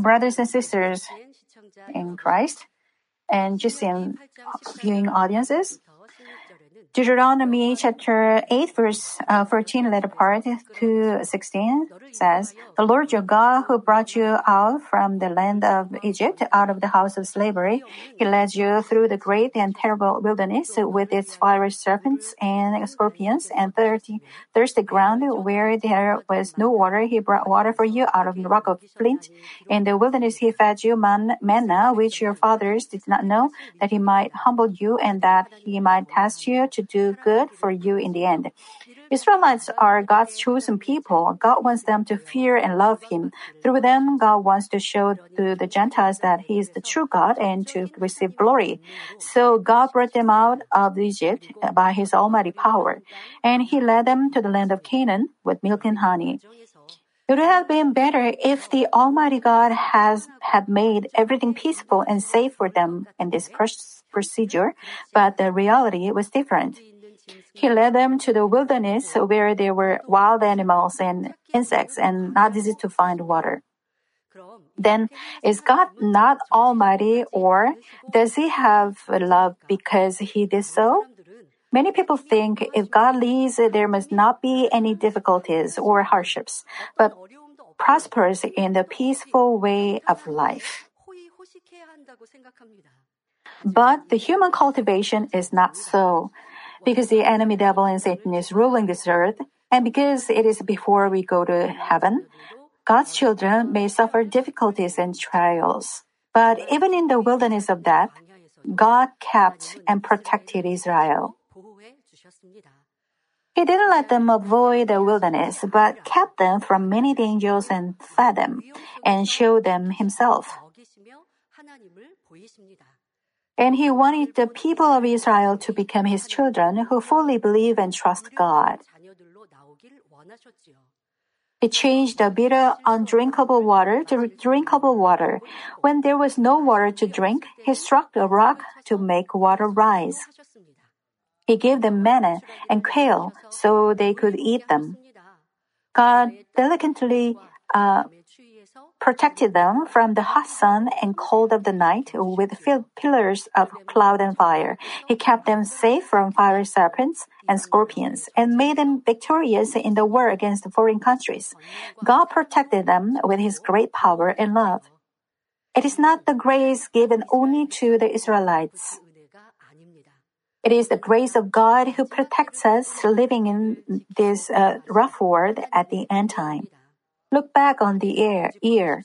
Brothers and sisters in Christ and GCN viewing audiences, Deuteronomy chapter 8 verse uh, 14 letter part to 16 says, The Lord your God who brought you out from the land of Egypt, out of the house of slavery, he led you through the great and terrible wilderness with its fiery serpents and scorpions and thirsty, thirsty ground where there was no water. He brought water for you out of the rock of flint. In the wilderness he fed you man, manna, which your fathers did not know, that he might humble you and that he might test you to do good for you in the end. Israelites are God's chosen people. God wants them to fear and love Him. Through them, God wants to show to the Gentiles that He is the true God and to receive glory. So God brought them out of Egypt by His almighty power, and He led them to the land of Canaan with milk and honey. It would have been better if the Almighty God has had made everything peaceful and safe for them in this procedure, but the reality was different. He led them to the wilderness where there were wild animals and insects and not easy to find water. Then is God not almighty or does he have love because he did so? Many people think if God leads, there must not be any difficulties or hardships, but prospers in the peaceful way of life. But the human cultivation is not so. Because the enemy devil and Satan is ruling this earth, and because it is before we go to heaven, God's children may suffer difficulties and trials. But even in the wilderness of death, God kept and protected Israel. He didn't let them avoid the wilderness, but kept them from many dangers and fed them, and showed them himself. And he wanted the people of Israel to become his children who fully believe and trust God. He changed the bitter, undrinkable water to drinkable water. When there was no water to drink, he struck a rock to make water rise. He gave them manna and quail so they could eat them. God delicately uh, protected them from the hot sun and cold of the night with pillars of cloud and fire. He kept them safe from fiery serpents and scorpions and made them victorious in the war against foreign countries. God protected them with his great power and love. It is not the grace given only to the Israelites. It is the grace of God who protects us living in this uh, rough world at the end time. Look back on the year, year.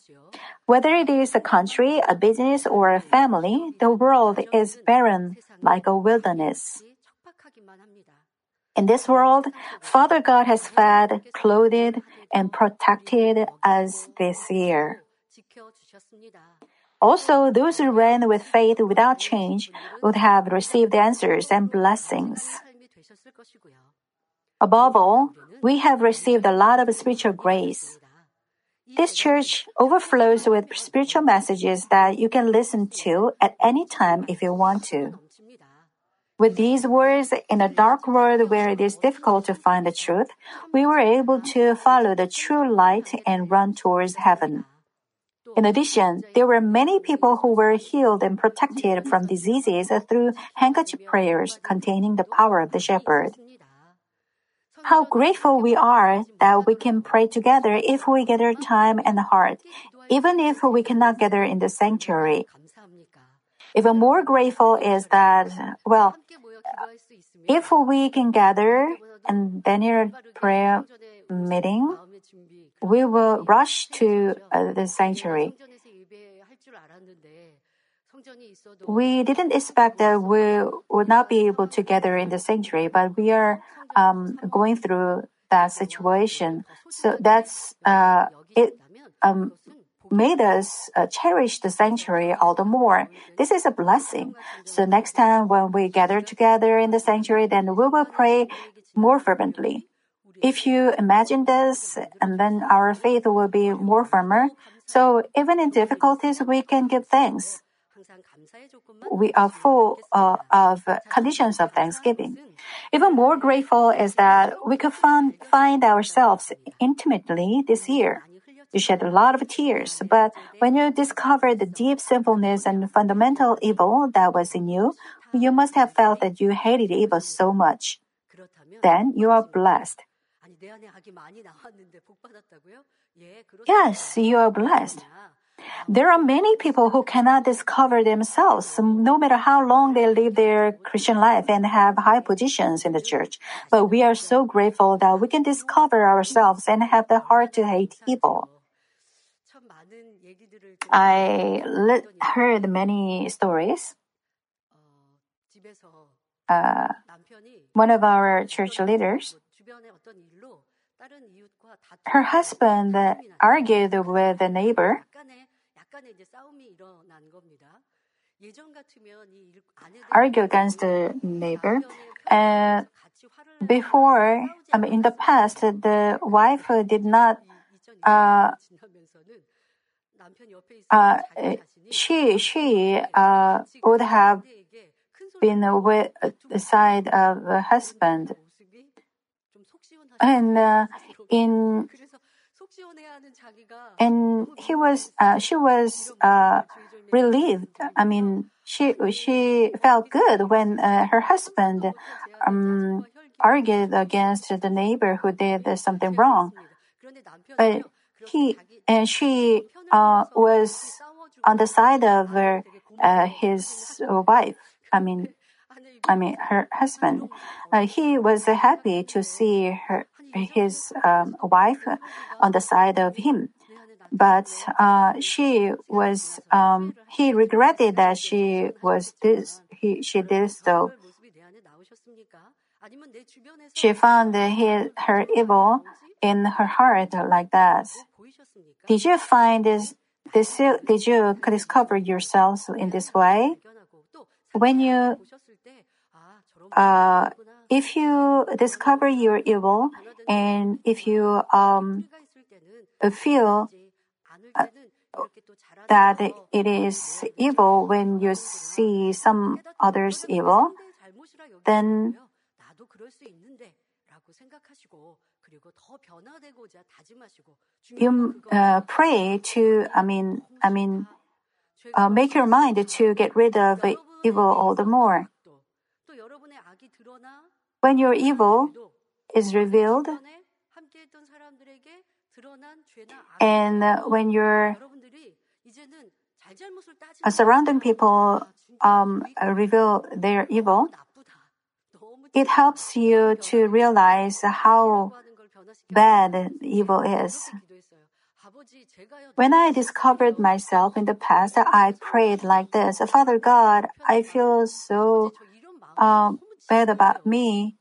Whether it is a country, a business, or a family, the world is barren like a wilderness. In this world, Father God has fed, clothed, and protected us this year. Also, those who ran with faith without change would have received answers and blessings. Above all, we have received a lot of spiritual grace. This church overflows with spiritual messages that you can listen to at any time if you want to. With these words, in a dark world where it is difficult to find the truth, we were able to follow the true light and run towards heaven. In addition, there were many people who were healed and protected from diseases through handkerchief prayers containing the power of the shepherd. How grateful we are that we can pray together if we gather time and heart, even if we cannot gather in the sanctuary. Even more grateful is that, well, if we can gather and Daniel prayer meeting, we will rush to uh, the sanctuary. We didn't expect that we would not be able to gather in the sanctuary, but we are um, going through that situation. So that's uh, it. Um, made us uh, cherish the sanctuary all the more. This is a blessing. So next time when we gather together in the sanctuary, then we will pray more fervently. If you imagine this, and then our faith will be more firmer. So even in difficulties, we can give thanks. We are full uh, of conditions of thanksgiving. Even more grateful is that we could find, find ourselves intimately this year. You shed a lot of tears, but when you discovered the deep sinfulness and fundamental evil that was in you, you must have felt that you hated evil so much. Then you are blessed. Yes, you are blessed. There are many people who cannot discover themselves, no matter how long they live their Christian life and have high positions in the church. But we are so grateful that we can discover ourselves and have the heart to hate evil. I heard many stories. Uh, one of our church leaders, her husband argued with a neighbor. Argue against the neighbor. And before, I mean, in the past, the wife did not uh, uh, she she uh, would have been with the side of the husband, and uh, in and he was uh, she was uh, relieved. I mean, she she felt good when uh, her husband um, argued against the neighbor who did something wrong, but he and she uh, was on the side of uh, his wife. I mean, I mean her husband. Uh, he was happy to see her his um, wife on the side of him, but uh, she was um, he regretted that she was this he she did so. She found his, her evil in her heart like that. Did you find this? this did you discover yourselves in this way? When you, uh, if you discover your evil, and if you um, feel uh, that it is evil when you see some others evil, then you uh, pray to, I mean, I mean, uh, make your mind to get rid of evil all the more. When you're evil is revealed, and when your uh, surrounding people um, reveal their evil, it helps you to realize how bad evil is. When I discovered myself in the past, I prayed like this Father God, I feel so um, bad about me.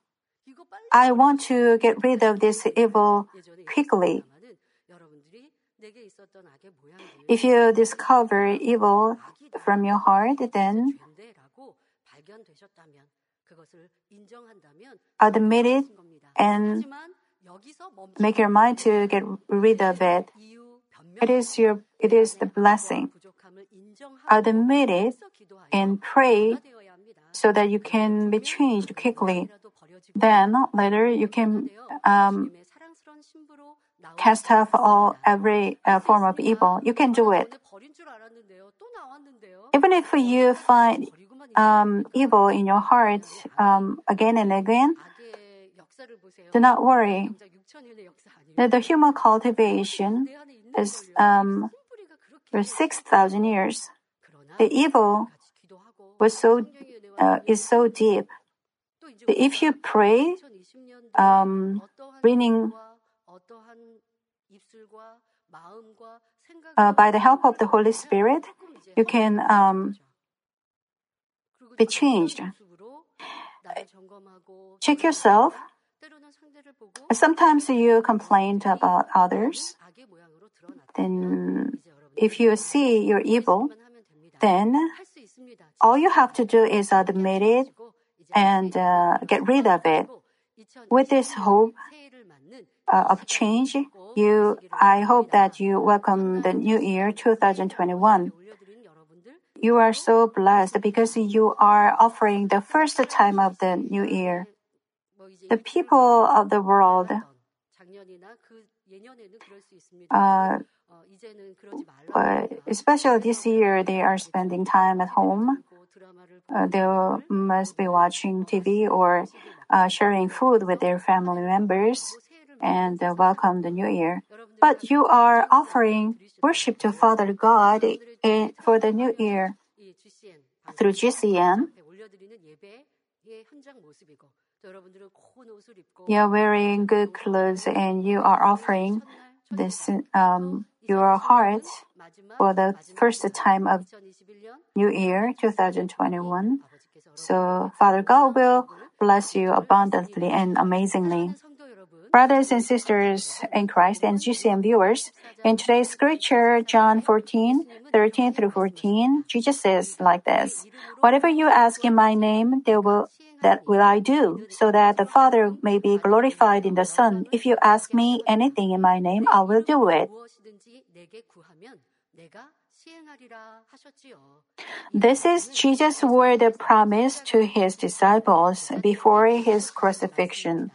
I want to get rid of this evil quickly. If you discover evil from your heart, then admit it and make your mind to get rid of it. It is your it is the blessing. Admit it and pray so that you can be changed quickly. Then later you can um, cast off all every uh, form of evil. You can do it. Even if you find um, evil in your heart um, again and again, do not worry. The human cultivation is um, for six thousand years. The evil was so uh, is so deep. If you pray, um, uh, by the help of the Holy Spirit, you can um, be changed. Check yourself. Sometimes you complain about others. Then, if you see your evil, then all you have to do is admit it and uh, get rid of it. With this hope uh, of change, you, I hope that you welcome the new year 2021. You are so blessed because you are offering the first time of the new year. The people of the world uh, especially this year, they are spending time at home. Uh, they must be watching TV or uh, sharing food with their family members and uh, welcome the new year. But you are offering worship to Father God for the new year through GCN. You are wearing good clothes and you are offering this um, your heart for the first time of New Year 2021. So Father God will bless you abundantly and amazingly. Brothers and sisters in Christ and GCN viewers, in today's scripture, John 14, 13 through 14, Jesus says like this, Whatever you ask in my name, they will that will I do, so that the Father may be glorified in the Son. If you ask me anything in my name, I will do it. This is Jesus' word of promise to his disciples before his crucifixion.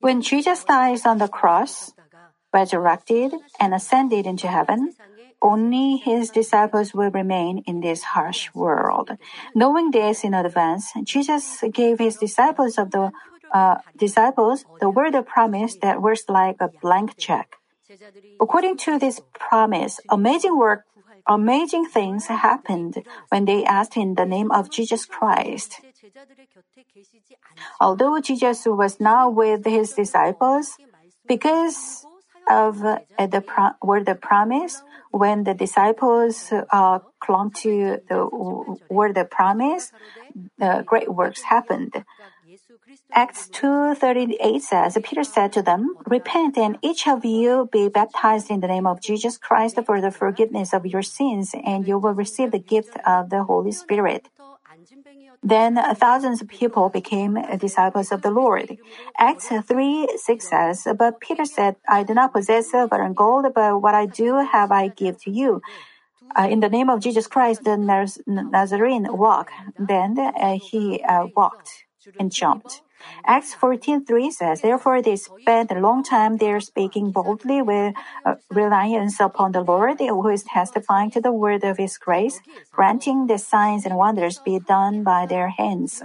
When Jesus dies on the cross, resurrected, and ascended into heaven, only his disciples will remain in this harsh world. Knowing this in advance, Jesus gave his disciples of the uh, disciples the word of promise that was like a blank check. According to this promise, amazing work, amazing things happened when they asked in the name of Jesus Christ. Although Jesus was not with his disciples, because of uh, the pro- word of promise, when the disciples uh, clung to the word of promise, the great works happened. Acts 2:38 says, Peter said to them, "Repent and each of you be baptized in the name of Jesus Christ for the forgiveness of your sins, and you will receive the gift of the Holy Spirit." Then thousands of people became disciples of the Lord. Acts 3 6 says, But Peter said, I do not possess silver and gold, but what I do have I give to you. Uh, in the name of Jesus Christ, the Naz- Nazarene walk. Then uh, he uh, walked and jumped. Acts 14:3 says, Therefore they spent a long time there speaking boldly with uh, reliance upon the Lord, who is testifying to the word of his grace, granting the signs and wonders be done by their hands.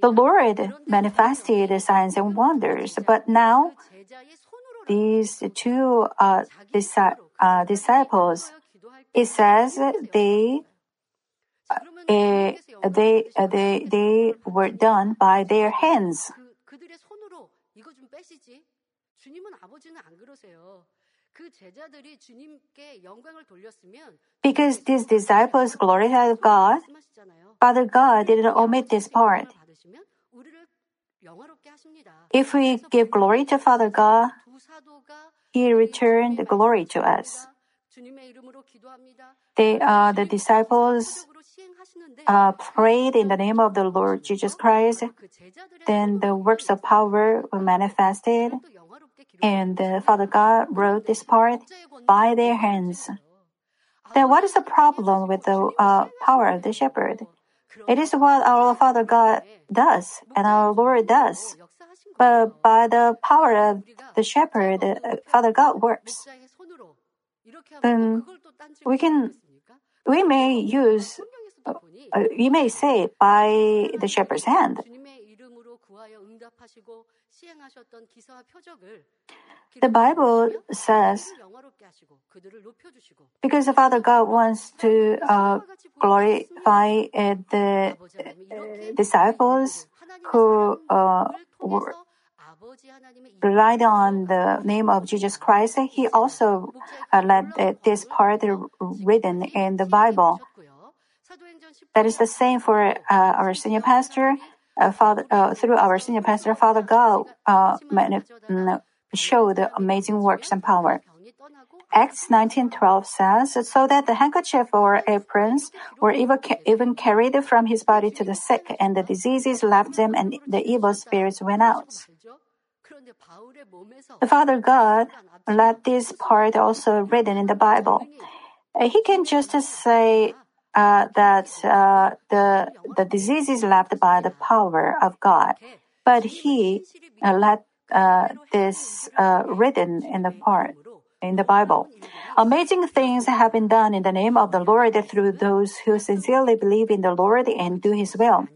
The Lord manifested signs and wonders, but now these two uh, disi- uh, disciples it says they uh, they uh, they they were done by their hands. Because these disciples glorified God, Father God didn't omit this part. If we give glory to Father God, He returned glory to us. They, uh, the disciples uh, prayed in the name of the Lord Jesus Christ. Then the works of power were manifested, and Father God wrote this part by their hands. Then what is the problem with the uh, power of the shepherd? It is what our Father God does and our Lord does. But by the power of the shepherd, uh, Father God works. Then we can, we may use, uh, uh, we may say by the shepherd's hand. The Bible says because the Father God wants to uh, glorify uh, the uh, disciples who were relied on the name of Jesus Christ, he also uh, let this part written in the Bible. That is the same for uh, our senior pastor. Uh, Father, uh, through our senior pastor, Father God uh, showed amazing works and power. Acts 19:12 says, "So that the handkerchief or aprons were even, even carried from his body to the sick, and the diseases left them, and the evil spirits went out." The Father God let this part also written in the Bible. He can just say uh, that uh, the the disease is left by the power of God. but he uh, let uh, this uh, written in the part in the Bible. Amazing things have been done in the name of the Lord through those who sincerely believe in the Lord and do His will.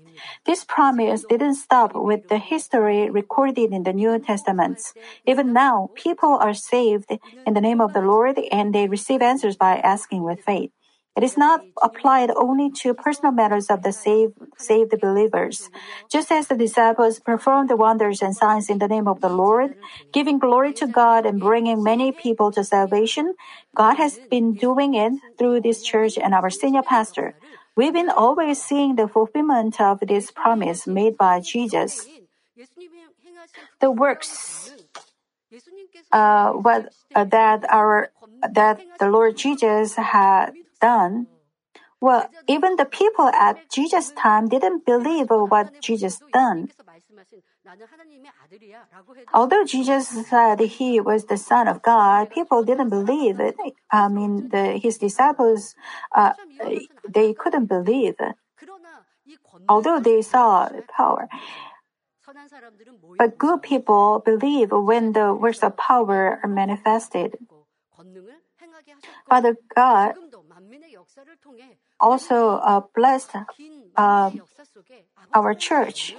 This promise didn't stop with the history recorded in the New Testament. Even now, people are saved in the name of the Lord and they receive answers by asking with faith. It is not applied only to personal matters of the saved, saved believers. Just as the disciples performed the wonders and signs in the name of the Lord, giving glory to God and bringing many people to salvation, God has been doing it through this church and our senior pastor. We've been always seeing the fulfillment of this promise made by Jesus. The works uh, what, uh, that our that the Lord Jesus had done. Well, even the people at Jesus' time didn't believe what Jesus done. Although Jesus said he was the Son of God, people didn't believe it. I mean, the, his disciples, uh, they couldn't believe. Although they saw power. But good people believe when the works of power are manifested. Father God also uh, blessed uh, our church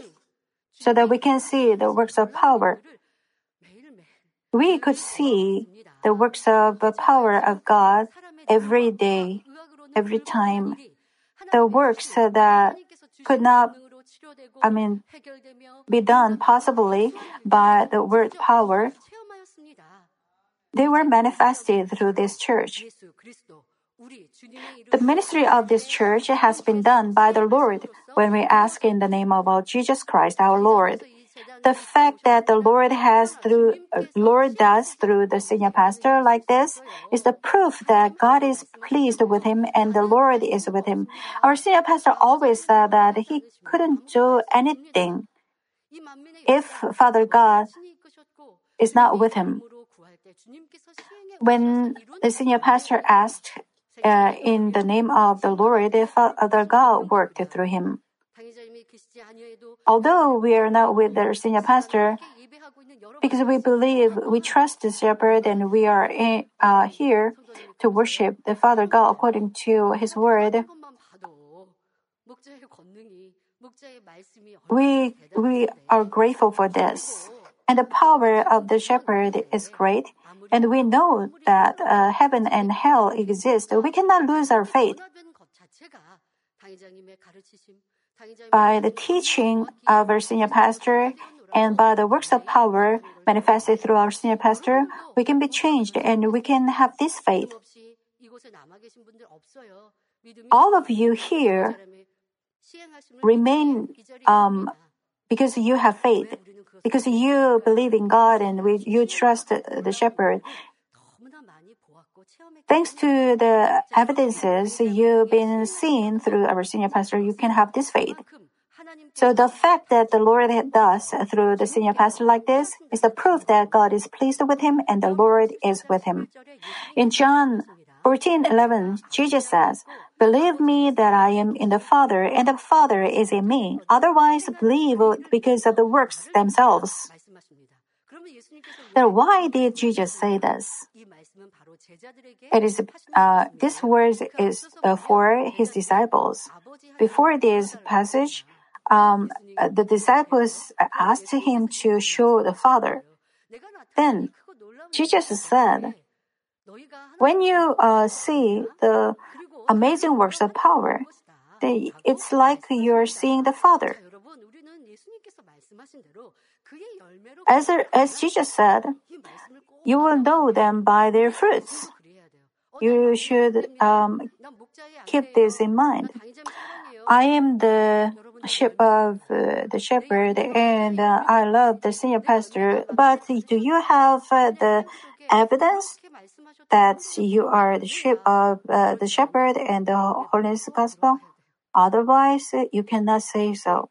so that we can see the works of power. We could see the works of the power of God every day, every time. The works that could not, I mean, be done possibly by the word power, they were manifested through this church. The ministry of this church has been done by the Lord when we ask in the name of our Jesus Christ, our Lord. The fact that the Lord has through uh, Lord does through the senior pastor like this is the proof that God is pleased with him and the Lord is with him. Our senior pastor always said that he couldn't do anything if Father God is not with him. When the senior pastor asked uh, in the name of the Lord, if Father God worked through him. Although we are not with the senior pastor, because we believe, we trust the shepherd, and we are in, uh, here to worship the Father God according to His word. We we are grateful for this, and the power of the shepherd is great. And we know that uh, heaven and hell exist. We cannot lose our faith. By the teaching of our senior pastor and by the works of power manifested through our senior pastor, we can be changed and we can have this faith. All of you here remain um, because you have faith, because you believe in God and we, you trust the shepherd. Thanks to the evidences you've been seeing through our senior pastor, you can have this faith. So the fact that the Lord does through the senior pastor like this is the proof that God is pleased with him and the Lord is with him. In John 14, 11, Jesus says, Believe me that I am in the Father and the Father is in me. Otherwise, believe because of the works themselves. Then why did Jesus say this? It is uh, this word is uh, for his disciples. Before this passage, um, the disciples asked him to show the Father. Then Jesus said, "When you uh, see the amazing works of power, they, it's like you're seeing the Father." As, as Jesus said, you will know them by their fruits. You should um, keep this in mind. I am the sheep of uh, the shepherd, and uh, I love the senior pastor. But do you have uh, the evidence that you are the sheep of uh, the shepherd and the holiness gospel? Otherwise, you cannot say so.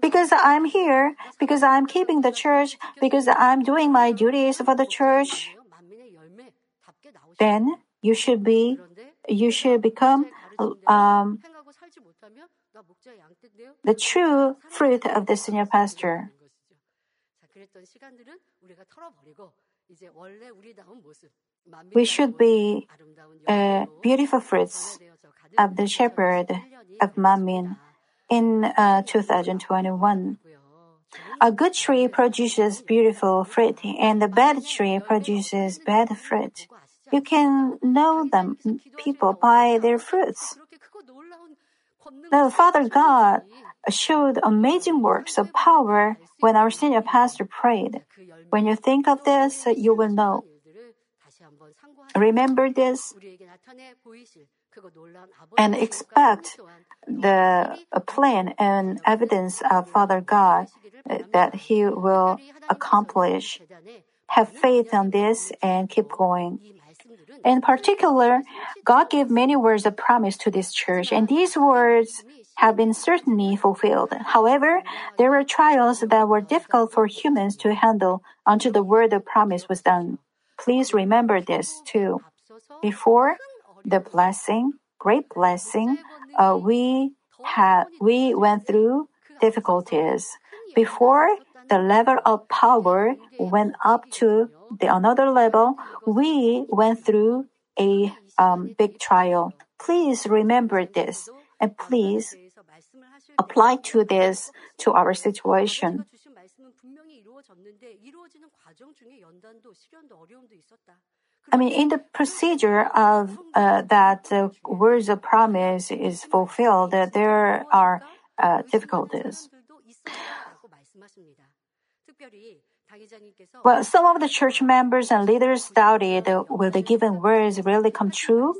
Because I'm here, because I'm keeping the church, because I'm doing my duties for the church, then you should be, you should become, um, the true fruit of the senior pastor. We should be uh, beautiful fruits of the shepherd of Manmin in uh, 2021. A good tree produces beautiful fruit, and a bad tree produces bad fruit. You can know them people by their fruits. The Father God showed amazing works of power when our senior pastor prayed. When you think of this, you will know. Remember this and expect the plan and evidence of Father God that He will accomplish. Have faith on this and keep going. In particular, God gave many words of promise to this church, and these words have been certainly fulfilled. However, there were trials that were difficult for humans to handle until the word of promise was done. Please remember this too. Before the blessing, great blessing, uh, we had we went through difficulties. Before the level of power went up to the another level, we went through a um, big trial. Please remember this and please apply to this to our situation. I mean, in the procedure of uh, that uh, words of promise is fulfilled, uh, there are uh, difficulties. Well, some of the church members and leaders doubted will the given words really come true?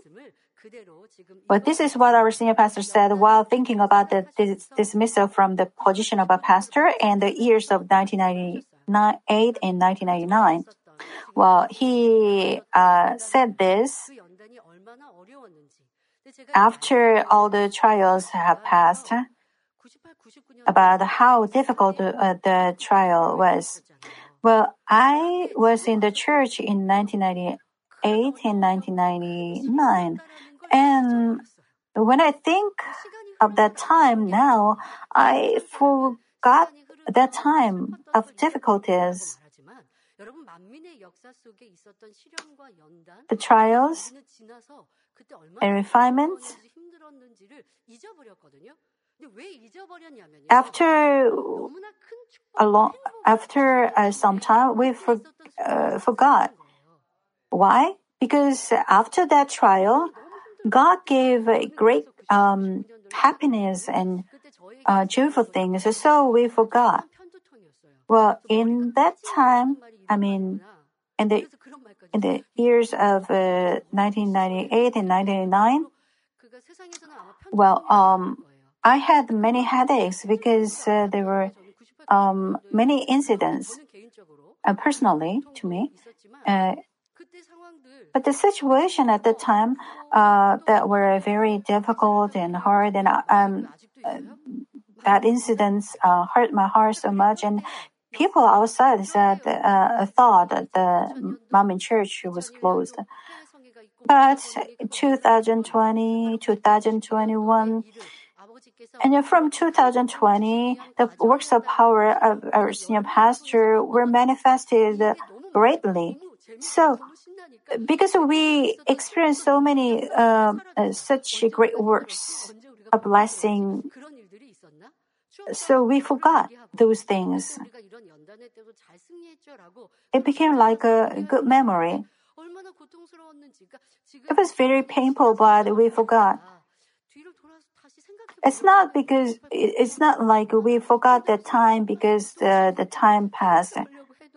But this is what our senior pastor said while thinking about the dis- dismissal from the position of a pastor in the years of 1998 and 1999. Well, he uh, said this after all the trials have passed about how difficult uh, the trial was. Well, I was in the church in 1998 and 1999. And when I think of that time now, I forgot that time of difficulties. The trials and refinements. After a long, after uh, some time, we for, uh, forgot. Why? Because after that trial, God gave a great um, happiness and uh, joyful things, so we forgot. Well, in that time, I mean, in the in the years of uh, 1998 and 1999, well, um, I had many headaches because uh, there were um, many incidents uh, personally to me. Uh, but the situation at the time uh, that were very difficult and hard, and um, uh, that incidents uh, hurt my heart so much. And people outside said uh, thought that the Manmin church was closed. But 2020, 2021, and from 2020, the works of power of our senior pastor were manifested greatly. So, because we experienced so many uh, such great works, a blessing, so we forgot those things. It became like a good memory. It was very painful, but we forgot. It's not because it's not like we forgot the time because the, the time passed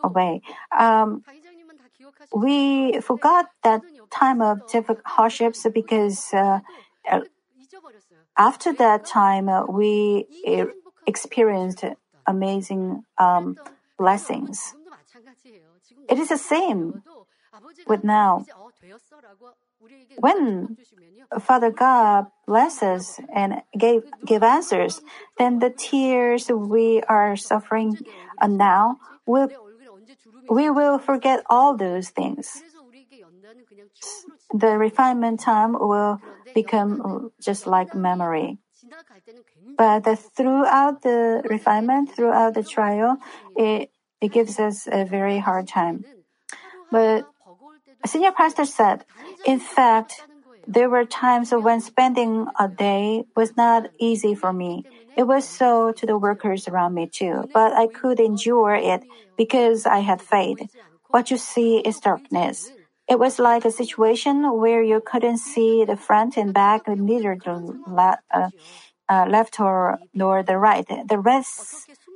away. Um, we forgot that time of hardships because uh, after that time uh, we experienced amazing um, blessings. It is the same with now. When Father God blesses and gave, give answers, then the tears we are suffering now will we will forget all those things. The refinement time will become just like memory. But throughout the refinement, throughout the trial, it, it gives us a very hard time. But a senior pastor said, in fact, there were times when spending a day was not easy for me. It was so to the workers around me too, but I could endure it because I had faith. What you see is darkness. It was like a situation where you couldn't see the front and back, neither the la- uh, uh, left or nor the right. The Red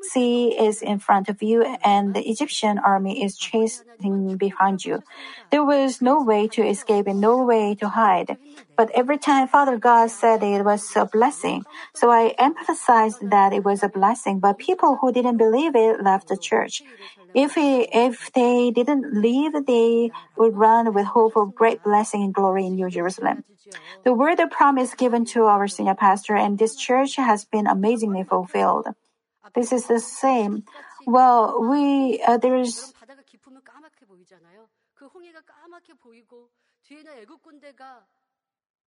Sea is in front of you, and the Egyptian army is chasing behind you. There was no way to escape and no way to hide. But every time Father God said it was a blessing, so I emphasized that it was a blessing. But people who didn't believe it left the church. If, he, if they didn't leave, they would run with hope of great blessing and glory in New Jerusalem. The word of promise given to our senior pastor and this church has been amazingly fulfilled. This is the same. Well, we, uh, there is,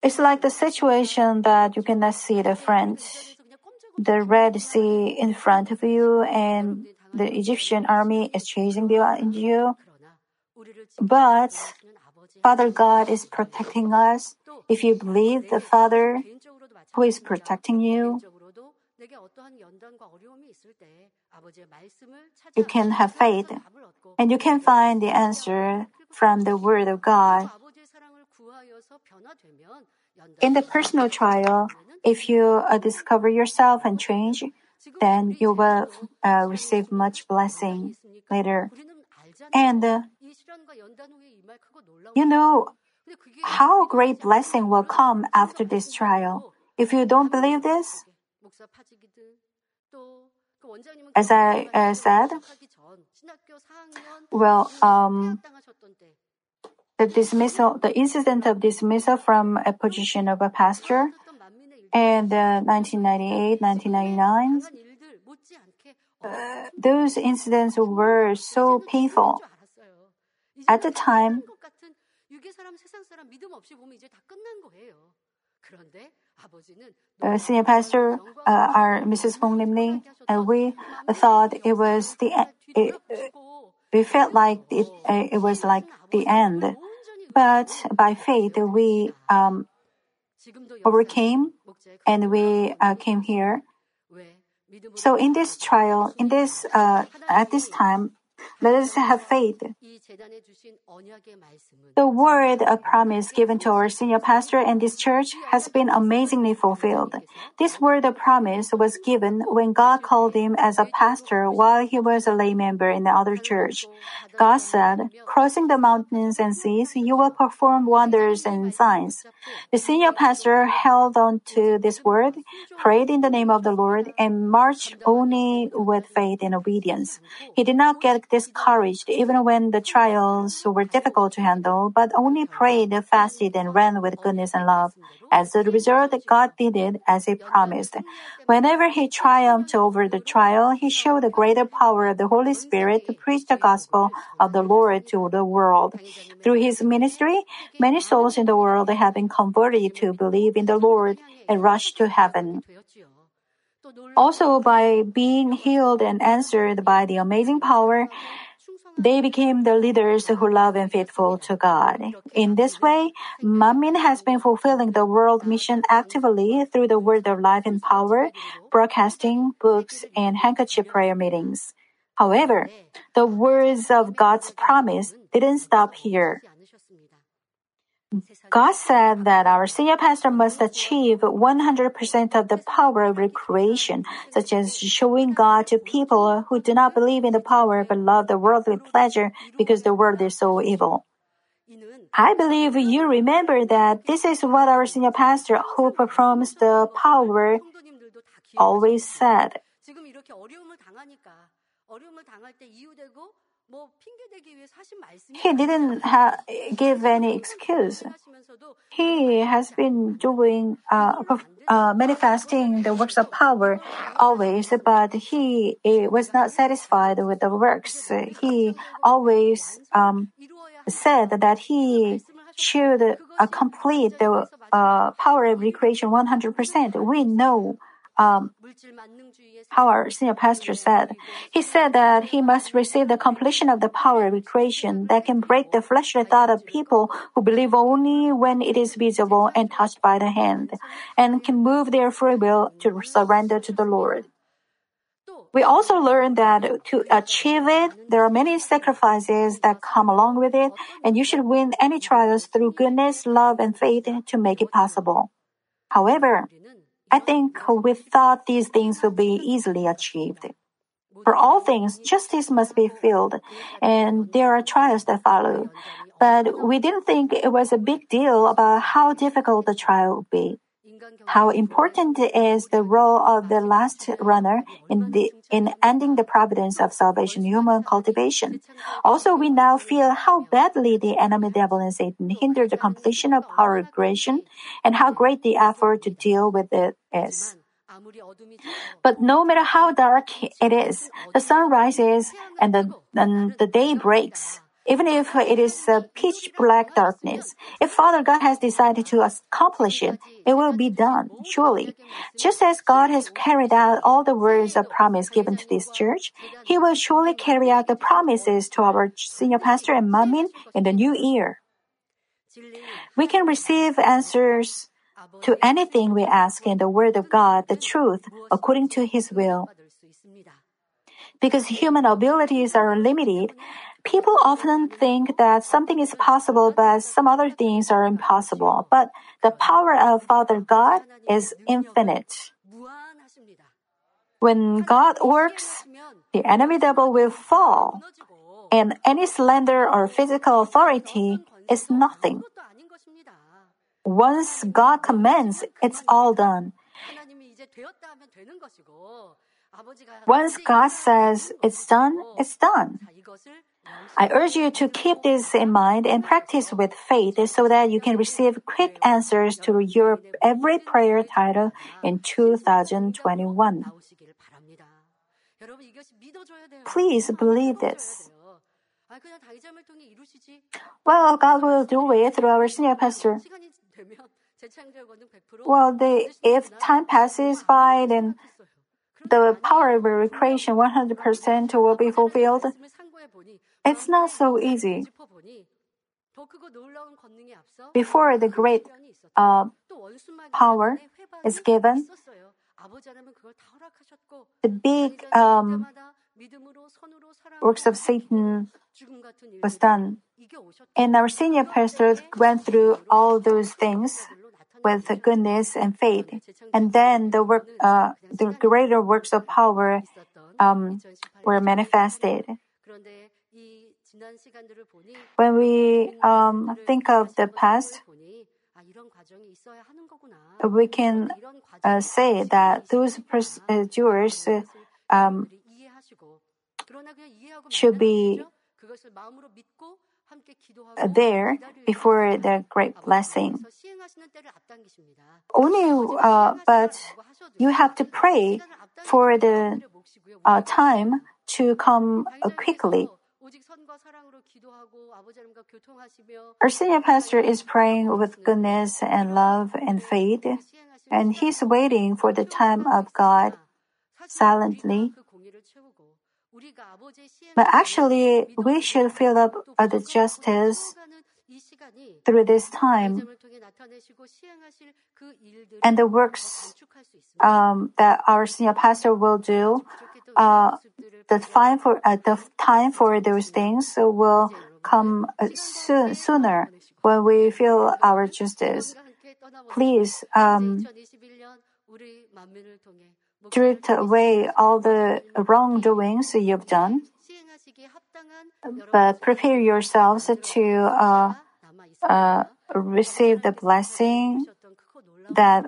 it's like the situation that you cannot see the front, the Red Sea in front of you, and the Egyptian army is chasing behind you. But Father God is protecting us. If you believe the Father who is protecting you, you can have faith and you can find the answer from the Word of God. In the personal trial, if you uh, discover yourself and change, then you will uh, receive much blessing later. And uh, you know how great blessing will come after this trial. If you don't believe this, as I uh, said, well, um, the dismissal, the incident of dismissal from a position of a pastor and uh, 1998, 1999, uh, those incidents were so painful. At the time, uh, senior pastor, uh, our Mrs. Fong Lim Ling, and we thought it was the end. We felt like it, it was like the end. But by faith, we um, overcame and we uh, came here. So in this trial, in this uh, at this time, let us have faith. The word of promise given to our senior pastor and this church has been amazingly fulfilled. This word of promise was given when God called him as a pastor while he was a lay member in another church. God said, crossing the mountains and seas, you will perform wonders and signs. The senior pastor held on to this word, prayed in the name of the Lord, and marched only with faith and obedience. He did not get discouraged even when the trials were difficult to handle, but only prayed, fasted, and ran with goodness and love. As a result, God did it as He promised. Whenever He triumphed over the trial, He showed the greater power of the Holy Spirit to preach the gospel of the Lord to the world. Through His ministry, many souls in the world have been converted to believe in the Lord and rush to heaven. Also, by being healed and answered by the amazing power, they became the leaders who love and faithful to God. In this way, Manmin has been fulfilling the world mission actively through the word of life and power, broadcasting, books, and handkerchief prayer meetings. However, the words of God's promise didn't stop here. God said that our senior pastor must achieve 100% of the power of recreation, such as showing God to people who do not believe in the power but love the worldly pleasure because the world is so evil. I believe you remember that this is what our senior pastor who performs the power always said. He didn't ha- give any excuse. He has been doing uh, uh, manifesting the works of power always, but he was not satisfied with the works. He always um, said that he should uh, complete the uh, power of recreation 100%. We know um, how our senior pastor said. He said that he must receive the completion of the power of creation that can break the fleshly thought of people who believe only when it is visible and touched by the hand, and can move their free will to surrender to the Lord. We also learned that to achieve it, there are many sacrifices that come along with it, and you should win any trials through goodness, love, and faith to make it possible. However, I think we thought these things would be easily achieved. For all things, justice must be filled, and there are trials that follow. But we didn't think it was a big deal about how difficult the trial would be how important is the role of the last runner in the in ending the providence of salvation human cultivation. Also, we now feel how badly the enemy devil and Satan hinder the completion of power recreation and how great the effort to deal with it is. But no matter how dark it is, the sun rises and the, and the day breaks even if it is a pitch black darkness. If Father God has decided to accomplish it, it will be done, surely. Just as God has carried out all the words of promise given to this church, He will surely carry out the promises to our senior pastor and Manmin in the new year. We can receive answers to anything we ask in the Word of God, the truth, according to His will. Because human abilities are limited, People often think that something is possible, but some other things are impossible. But the power of Father God is infinite. When God works, the enemy devil will fall, and any slander or physical authority is nothing. Once God commands, it's all done. Once God says it's done, it's done. I urge you to keep this in mind and practice with faith so that you can receive quick answers to your every prayer title in 2021. Please believe this. Well, God will do it through our senior pastor. Well, the, if time passes by, then the power of recreation 100% will be fulfilled. It's not so easy. Before the great uh, power is given, the big um, works of Satan was done. And our senior pastors went through all those things with goodness and faith. And then the work, uh, the greater works of power um, were manifested. When we um, think of the past, we can uh, say that those procedures um, should be there before the great blessing. Only, uh, but you have to pray for the uh, time to come uh, quickly. Our senior pastor is praying with goodness and love and faith, and he's waiting for the time of God silently. But actually, we should fill up the justice through this time and the works um, that our senior pastor will do. Uh, the time for uh, the time for those things will come uh, soon, sooner when we feel our justice. Please um, drift away all the wrongdoings you've done, but prepare yourselves to uh, uh, receive the blessing that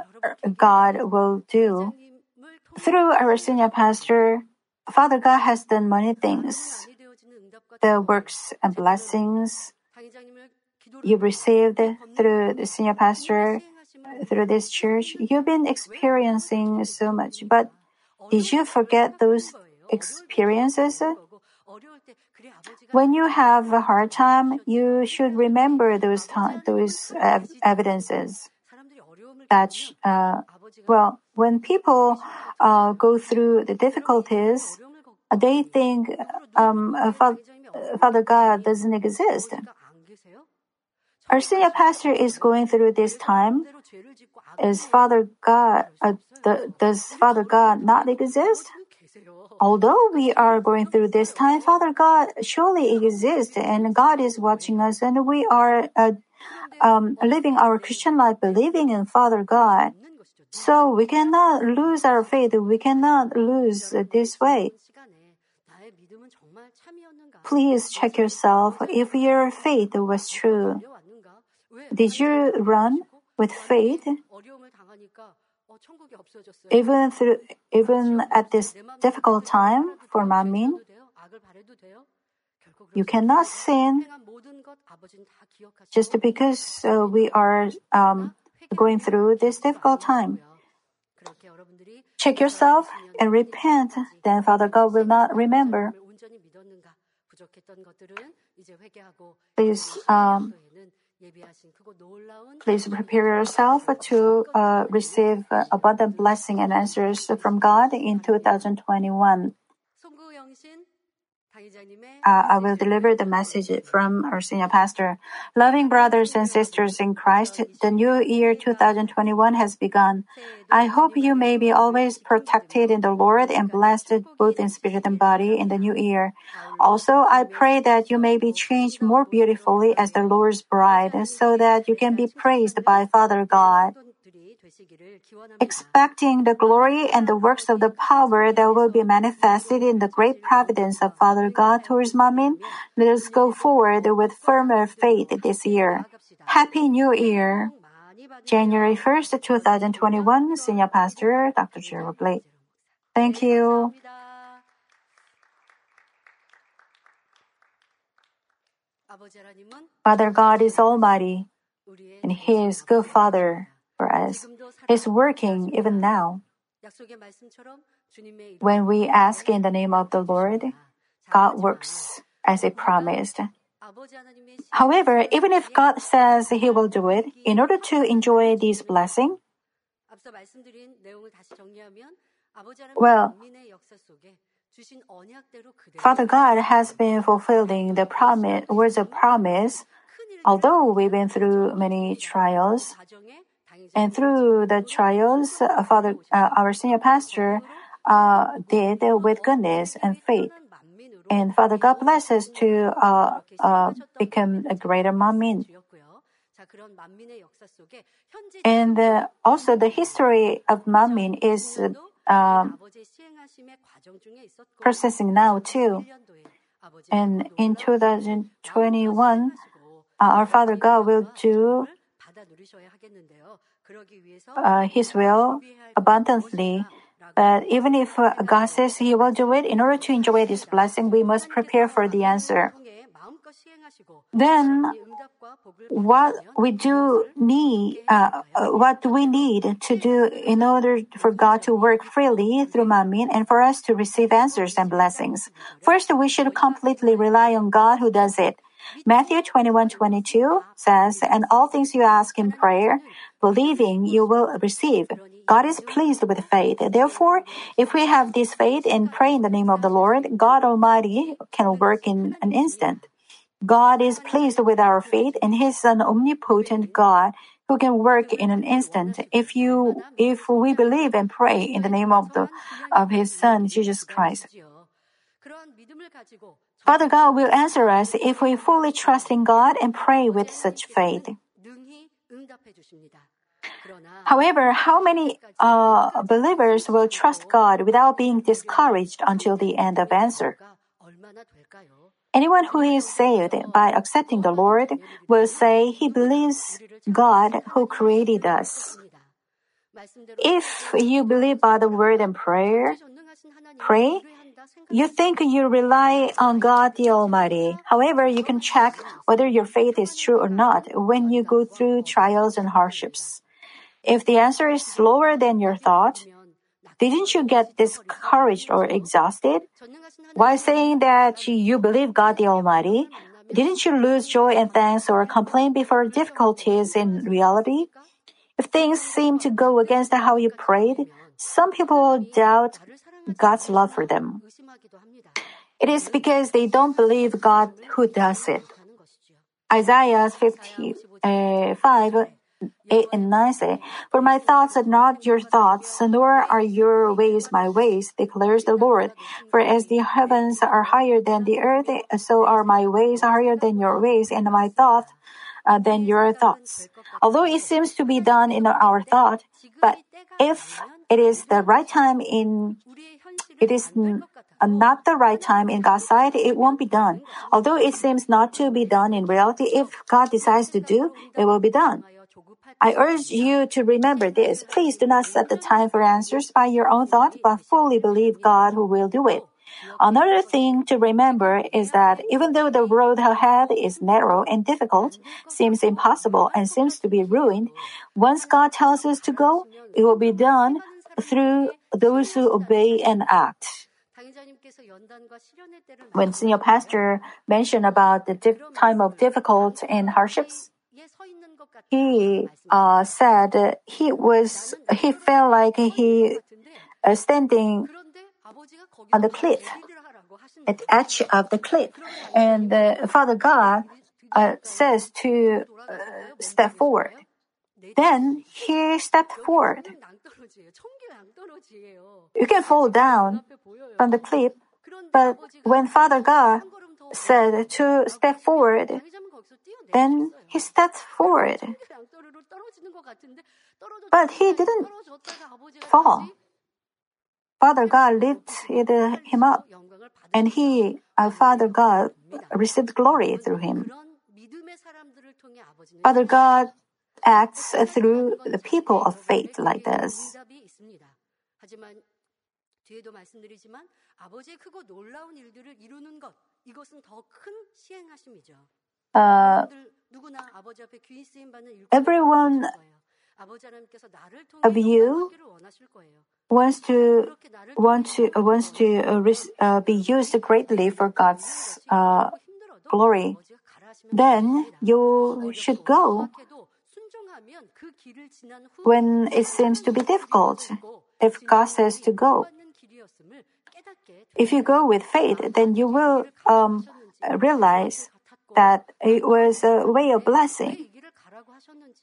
God will do. Through our senior pastor, Father God has done many things. The works and blessings you received through the senior pastor, through this church, you've been experiencing so much. But did you forget those experiences? When you have a hard time, you should remember those those ev- evidences. That uh, well, when people uh, go through the difficulties, they think um, Fa- Father God doesn't exist. Our senior pastor is going through this time. Is Father God uh, the, does Father God not exist? Although we are going through this time, Father God surely exists, and God is watching us, and we are uh, um, living our Christian life believing in Father God. So we cannot lose our faith. We cannot lose this way. Please check yourself if your faith was true. Did you run with faith even through even at this difficult time for Manmin? You cannot sin just because uh, we are um, going through this difficult time. Check yourself and repent, then Father God will not remember. Please, um, please prepare yourself to uh, receive uh, abundant blessing and answers from God in 2021. Uh, I will deliver the message from our senior pastor. Loving brothers and sisters in Christ, the new year 2021 has begun. I hope you may be always protected in the Lord and blessed both in spirit and body in the new year. Also, I pray that you may be changed more beautifully as the Lord's bride so that you can be praised by Father God. Expecting the glory and the works of the power that will be manifested in the great providence of Father God towards Manmin, let us go forward with firmer faith this year. Happy New Year! January 1st, 2021, Senior Pastor Dr. Gerald Blake. Thank you. Father God is Almighty, and He is good Father for us. He's working even now. When we ask in the name of the Lord, God works as He promised. However, even if God says He will do it, in order to enjoy this blessing, well, Father God has been fulfilling the promise, words of promise, although we've been through many trials. And through the trials, uh, Father, uh, our senior pastor uh, did with goodness and faith. And Father God bless us to uh, uh, become a greater Manmin. And uh, also the history of Manmin is um, processing now too. And in 2021, our Father God will do uh, His will abundantly. But even if uh, God says He will do it, in order to enjoy this blessing, we must prepare for the answer. Then, what we do need, uh, what do we need to do in order for God to work freely through Manmin and for us to receive answers and blessings? First, we should completely rely on God who does it. Matthew 21 22 says, And all things you ask in prayer, believing you will receive. God is pleased with faith. Therefore, if we have this faith and pray in the name of the Lord, God Almighty can work in an instant. God is pleased with our faith and He's an omnipotent God who can work in an instant if you if we believe and pray in the name of the of His Son Jesus Christ. Father God will answer us if we fully trust in God and pray with such faith. However, how many uh, believers will trust God without being discouraged until the end of answer? Anyone who is saved by accepting the Lord will say he believes God who created us. If you believe by the word and prayer, pray, you think you rely on God the Almighty. However, you can check whether your faith is true or not when you go through trials and hardships. If the answer is slower than your thought, Didn't you get discouraged or exhausted? While saying that you believe God the Almighty, didn't you lose joy and thanks or complain before difficulties in reality? If things seem to go against how you prayed, some people doubt God's love for them. It is because they don't believe God who does it. Isaiah 55, 8 and 9 say, For my thoughts are not your thoughts, nor are your ways my ways, declares the Lord. For as the heavens are higher than the earth, so are my ways higher than your ways, and my thoughts uh, than your thoughts. Although it seems to be done in our thought, but if it is the right time in, it is uh, not the right time in God's sight, it won't be done. Although it seems not to be done in reality, if God decides to do, it will be done. I urge you to remember this. Please do not set the time for answers by your own thought, but fully believe God who will do it. Another thing to remember is that even though the road ahead is narrow and difficult, seems impossible, and seems to be ruined, once God tells us to go, it will be done through those who obey and act. When senior pastor mentioned about the time of difficult and hardships, he uh, said he was he felt like he uh, standing on the cliff at the edge of the cliff, and uh, Father God uh, says to uh, step forward. Then he stepped forward. You can fall down from the cliff, but when Father God said to step forward, then he stepped forward. But he didn't fall. Father God lifted him up, and he, uh, Father God, received glory through him. Father God acts through the people of faith like this. 뒤에도 말씀드리지만 아버지의 크고 놀라운 일들을 이루는 것 이것은 더 큰 시행하심이죠. Uh, everyone of you wants to want to wants to uh, uh, be used greatly for God's uh, glory. Then you should go when it seems to be difficult. If God says to go, if you go with faith, then you will um, realize that it was a way of blessing.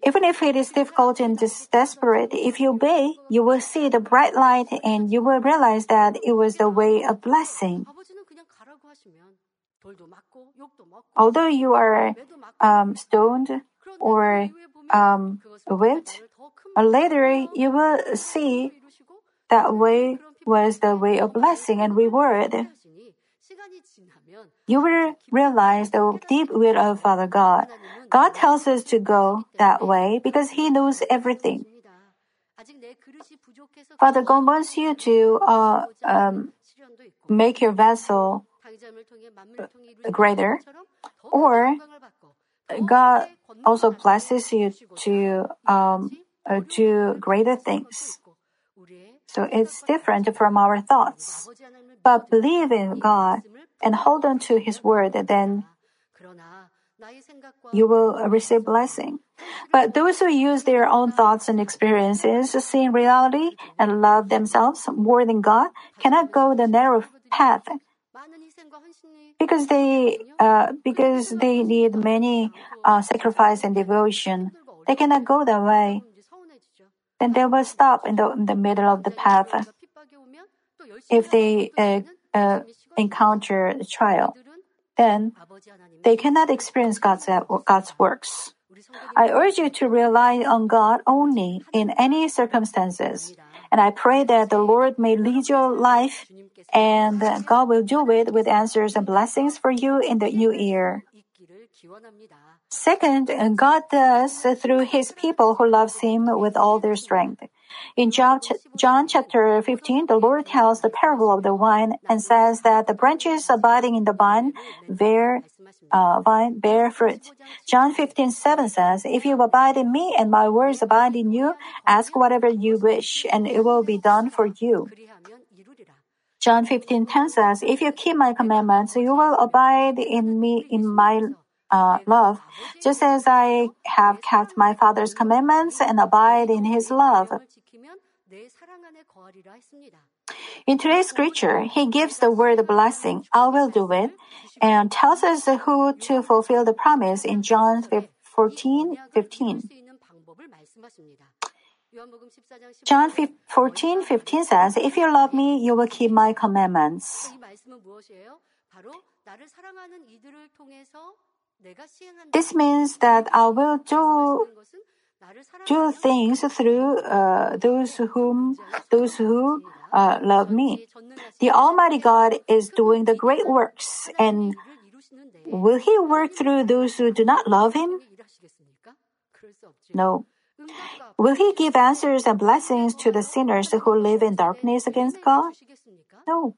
Even if it is difficult and just desperate, if you obey, you will see the bright light and you will realize that it was the way of blessing. Although you are um, stoned or um, whipped, later you will see that way was the way of blessing and reward. You will realize the deep will of Father God. God tells us to go that way because He knows everything. Father God wants you to uh, um, make your vessel greater, or God also blesses you to um, uh, do greater things. So it's different from our thoughts. But believe in God and hold on to His word, then you will receive blessing. But those who use their own thoughts and experiences, to see reality, and love themselves more than God cannot go the narrow path because they uh, because they need many uh, sacrifice and devotion. They cannot go that way. Then they will stop in the, in the middle of the path if they uh, uh encounter trial. Then they cannot experience God's God's works. I urge you to rely on God only in any circumstances. And I pray that the Lord may lead your life and God will do it with answers and blessings for you in the new year. Second, God does through his people who loves him with all their strength. In John, John chapter 15, the Lord tells the parable of the vine and says that the branches abiding in the vine bear, uh, vine bear fruit. John 15, 7 says, If you abide in me and my words abide in you, ask whatever you wish and it will be done for you. John 15:10 says, "If you keep my commandments, you will abide in me in my uh, love, just as I have kept my Father's commandments and abide in His love." In today's scripture, he gives the word blessing, I will do it, and tells us who to fulfill the promise in John 14, 15. John 14, 15 says, If you love me, you will keep my commandments. This means that I will do, do things through uh, those whom those who uh, love me. The Almighty God is doing the great works, and will He work through those who do not love Him? No. Will he give answers and blessings to the sinners who live in darkness against God? No.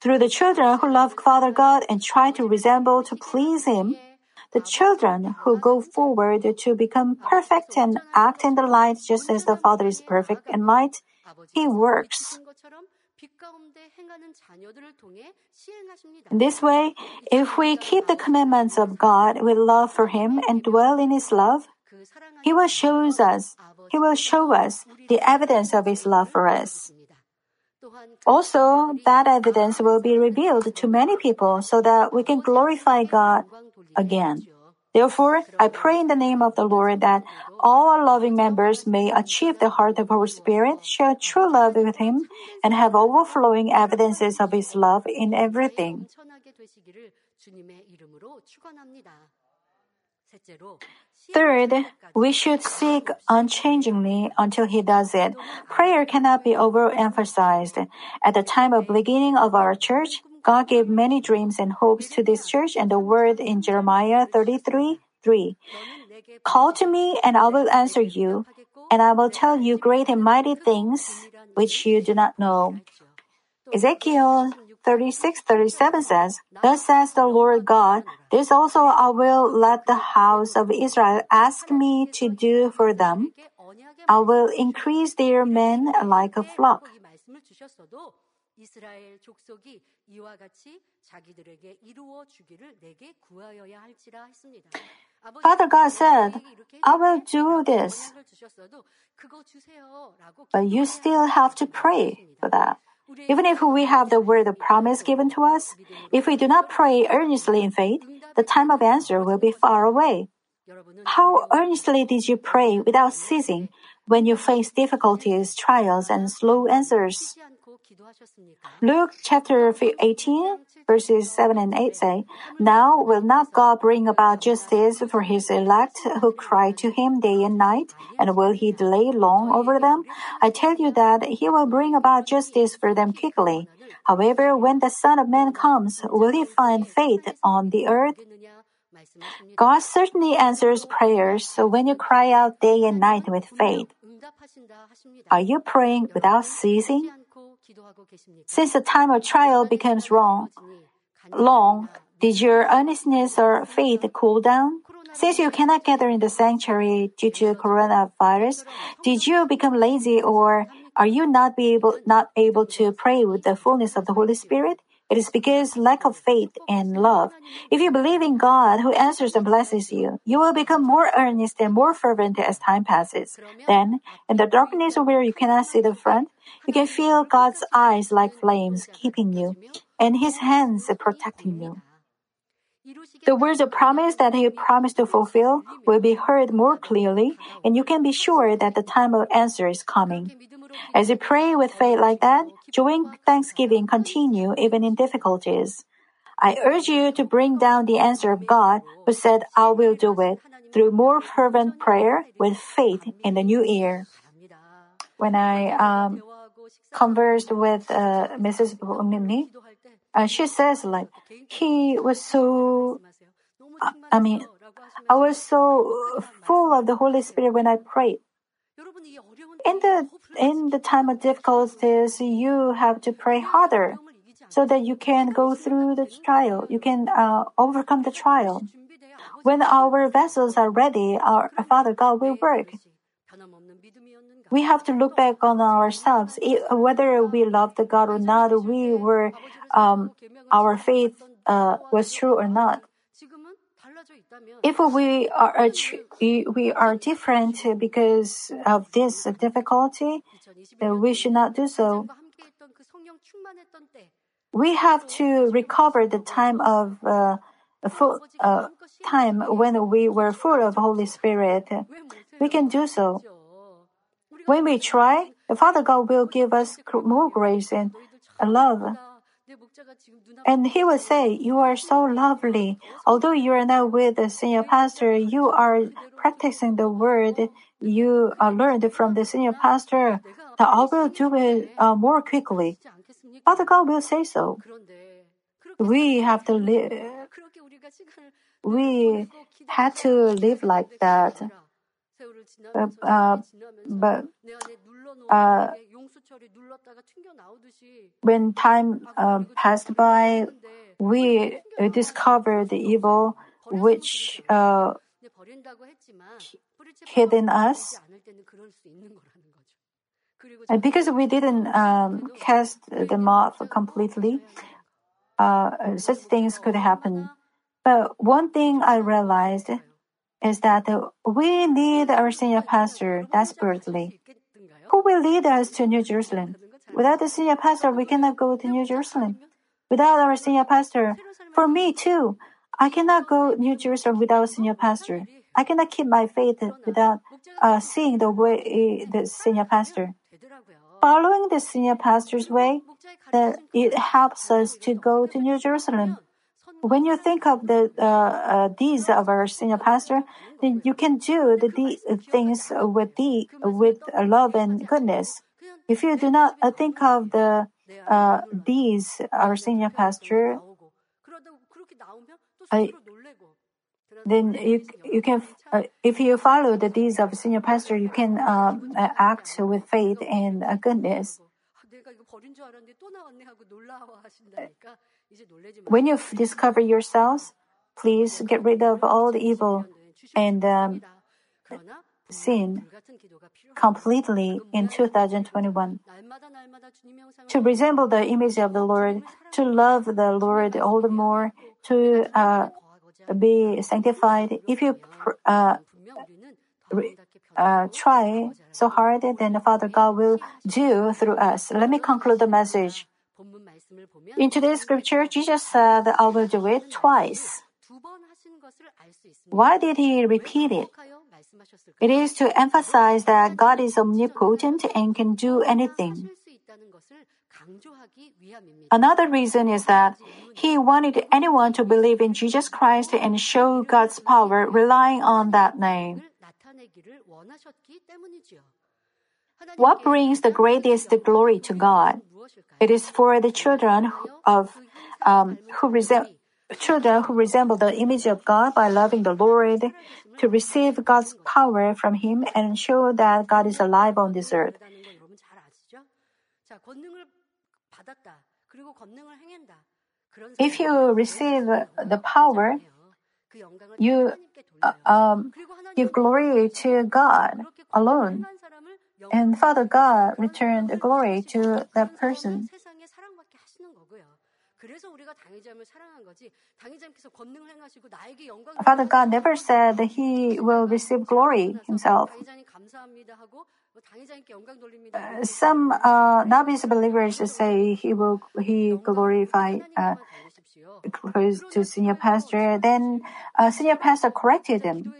Through the children who love Father God and try to resemble to please Him, the children who go forward to become perfect and act in the light just as the Father is perfect in light, He works. In this way, if we keep the commandments of God with love for Him and dwell in His love, he will show us, he will show us the evidence of his love for us. Also, that evidence will be revealed to many people so that we can glorify God again. Therefore, I pray in the name of the Lord that all our loving members may achieve the heart of our spirit, share true love with Him, and have overflowing evidences of His love in everything. Third, we should seek unchangingly until He does it. Prayer cannot be overemphasized. At the time of beginning of our church, God gave many dreams and hopes to this church and the word in Jeremiah 33 3. Call to me and I will answer you, and I will tell you great and mighty things which you do not know. Ezekiel 36, 37 says, Thus says the Lord God, this also I will let the house of Israel ask me to do for them. 내게 언약의 I will increase their men like a flock. 이 말씀을 주셨어도 이스라엘 족속이 이와 같이 자기들에게 이루어 주기를 내게 구하여야 할지라 했습니다. Father God said, I will do this. But you still have to pray for that. Even if we have the word of promise given to us, if we do not pray earnestly in faith, the time of answer will be far away. How earnestly did you pray without ceasing when you faced difficulties, trials, and slow answers? Luke chapter 18, verses 7 and 8 say, Now will not God bring about justice for his elect who cry to him day and night, and will he delay long over them? I tell you that he will bring about justice for them quickly. However, when the Son of Man comes, will he find faith on the earth? God certainly answers prayers when you cry out day and night with faith. Are you praying without ceasing? Since the time of trial becomes wrong, long, did your earnestness or faith cool down? Since you cannot gather in the sanctuary due to coronavirus, did you become lazy or are you not be able not able to pray with the fullness of the Holy Spirit? It is because lack of faith and love. If you believe in God who answers and blesses you, you will become more earnest and more fervent as time passes. Then, in the darkness where you cannot see the front, you can feel God's eyes like flames keeping you and his hands protecting you. The words of promise that he promised to fulfill will be heard more clearly, and you can be sure that the time of answer is coming. As you pray with faith like that, and thanksgiving continue even in difficulties. I urge you to bring down the answer of God who said, I will do it, through more fervent prayer with faith in the new year. When I um, conversed with uh, Mrs. Mimni, uh, she says like, he was so, uh, I mean, I was so full of the Holy Spirit when I prayed. In the in the time of difficulties, you have to pray harder so that you can go through the trial. You can uh, overcome the trial. When our vessels are ready, our Father God will work. We have to look back on ourselves. Whether we loved God or not, we were, um, our faith uh, was true or not. If we are we are different because of this difficulty, we should not do so. We have to recover the time of uh, full uh, time when we were full of Holy Spirit. We can do so. When we try, the Father God will give us more grace and love. And he will say, You are so lovely. Although you are not with the senior pastor, you are practicing the word you uh, learned from the senior pastor. That I will do it uh, more quickly. Father God will say so. We have to live. We had to live like that. Uh, but uh, when time uh, passed by, we discovered the evil which uh, in us. And because we didn't um, cast them off completely, uh, such things could happen. But one thing I realized is that we need our senior pastor desperately. Who will lead us to New Jerusalem? Without the senior pastor, we cannot go to New Jerusalem. Without our senior pastor, for me too, I cannot go New Jerusalem without a senior pastor. I cannot keep my faith without uh, seeing the way the senior pastor. Following the senior pastor's way, that it helps us to go to New Jerusalem. When you think of the uh, uh, deeds of our senior pastor, then you can do the de- things with the with love and goodness. If you do not uh, think of the uh, deeds our senior pastor, then you you can uh, if you follow the deeds of senior pastor, you can um, act with faith and goodness. When you discover yourselves, please get rid of all the evil and um, sin completely in 2021. To resemble the image of the Lord, to love the Lord all the more, to uh, be sanctified. If you uh, uh, try so hard, then the Father God will do through us. Let me conclude the message. In today's scripture, Jesus said, I will do it twice. Why did he repeat it? It is to emphasize that God is omnipotent and can do anything. Another reason is that he wanted anyone to believe in Jesus Christ and show God's power relying on that name. What brings the greatest glory to God? It is for the children of um, who resemble children who resemble the image of God by loving the Lord to receive God's power from Him and show that God is alive on this earth. If you receive the power, you um, give glory to God alone. And Father God returned glory to that person. Father God never said that He will receive glory Himself. Uh, some uh, novice believers say He will He glorify uh, to senior pastor. Then uh, senior pastor corrected them.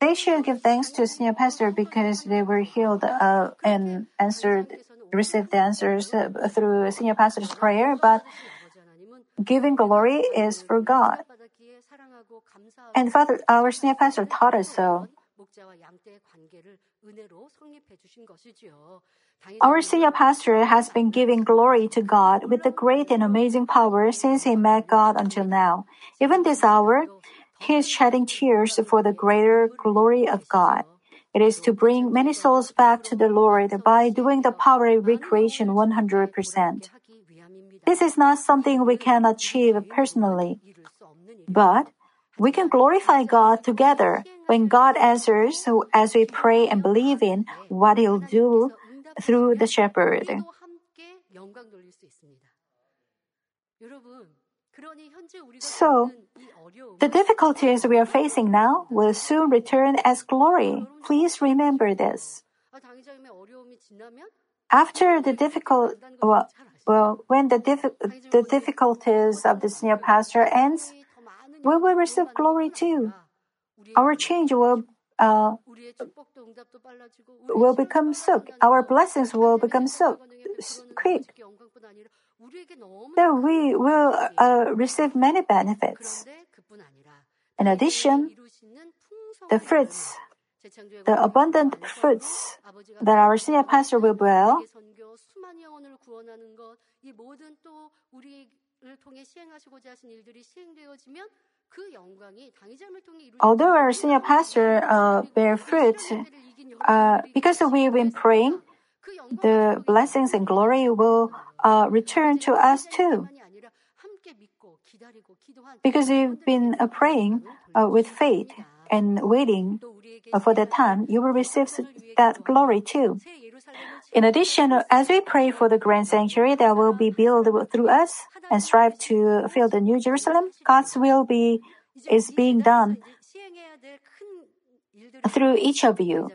They should give thanks to senior pastor because they were healed uh, and answered received the answers through senior pastor's prayer, but giving glory is for God. And Father, our senior pastor taught us so. Our senior pastor has been giving glory to God with the great and amazing power since he met God until now. Even this hour, he is shedding tears for the greater glory of God. It is to bring many souls back to the Lord by doing the power recreation 100%. This is not something we can achieve personally, but we can glorify God together when God answers as we pray and believe in what He'll do through the shepherd. So, the difficulties we are facing now will soon return as glory. Please remember this. After the difficult, well, well when the, diff- the difficulties of the senior pastor ends, we will receive glory too. Our change will uh, will become so. Our blessings will become so quick that we will uh, receive many benefits. In addition, the fruits, the abundant fruits that our senior pastor will bear Although our senior pastor uh, bear fruit, uh, because we've been praying, the blessings and glory will uh, return to us too. Because you've been uh, praying uh, with faith and waiting uh, for that time, you will receive that glory too. In addition, as we pray for the grand sanctuary that will be built through us and strive to fill the New Jerusalem, God's will be is being done through each of you.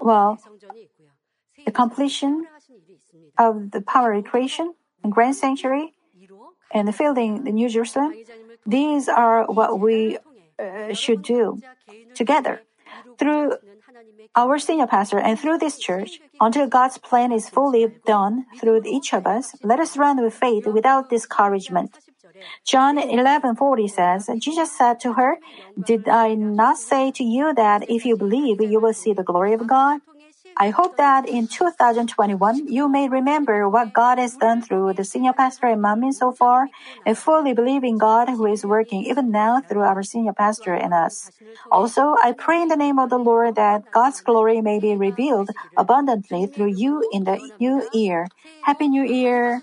Well, the completion of the power recreation, and grand sanctuary and the filling the New Jerusalem, these are what we uh, should do together through our senior pastor and through this church until God's plan is fully done through each of us. Let us run with faith without discouragement. John 11:40 says, Jesus said to her, "Did I not say to you that if you believe, you will see the glory of God?" I hope that in 2021, you may remember what God has done through the senior pastor and Manmin so far, and fully believe in God who is working even now through our senior pastor and us. Also, I pray in the name of the Lord that God's glory may be revealed abundantly through you in the new year. Happy New Year!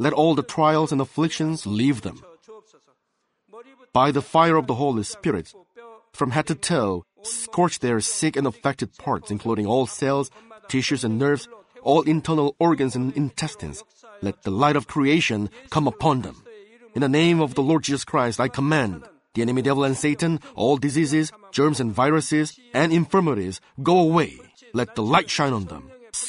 let all the trials and afflictions leave them. By the fire of the Holy Spirit, from head to toe, scorch their sick and affected parts, including all cells, tissues, and nerves, all internal organs and intestines. Let the light of creation come upon them. In the name of the Lord Jesus Christ, I command the enemy devil and Satan, all diseases, germs and viruses, and infirmities, go away. Let the light shine on them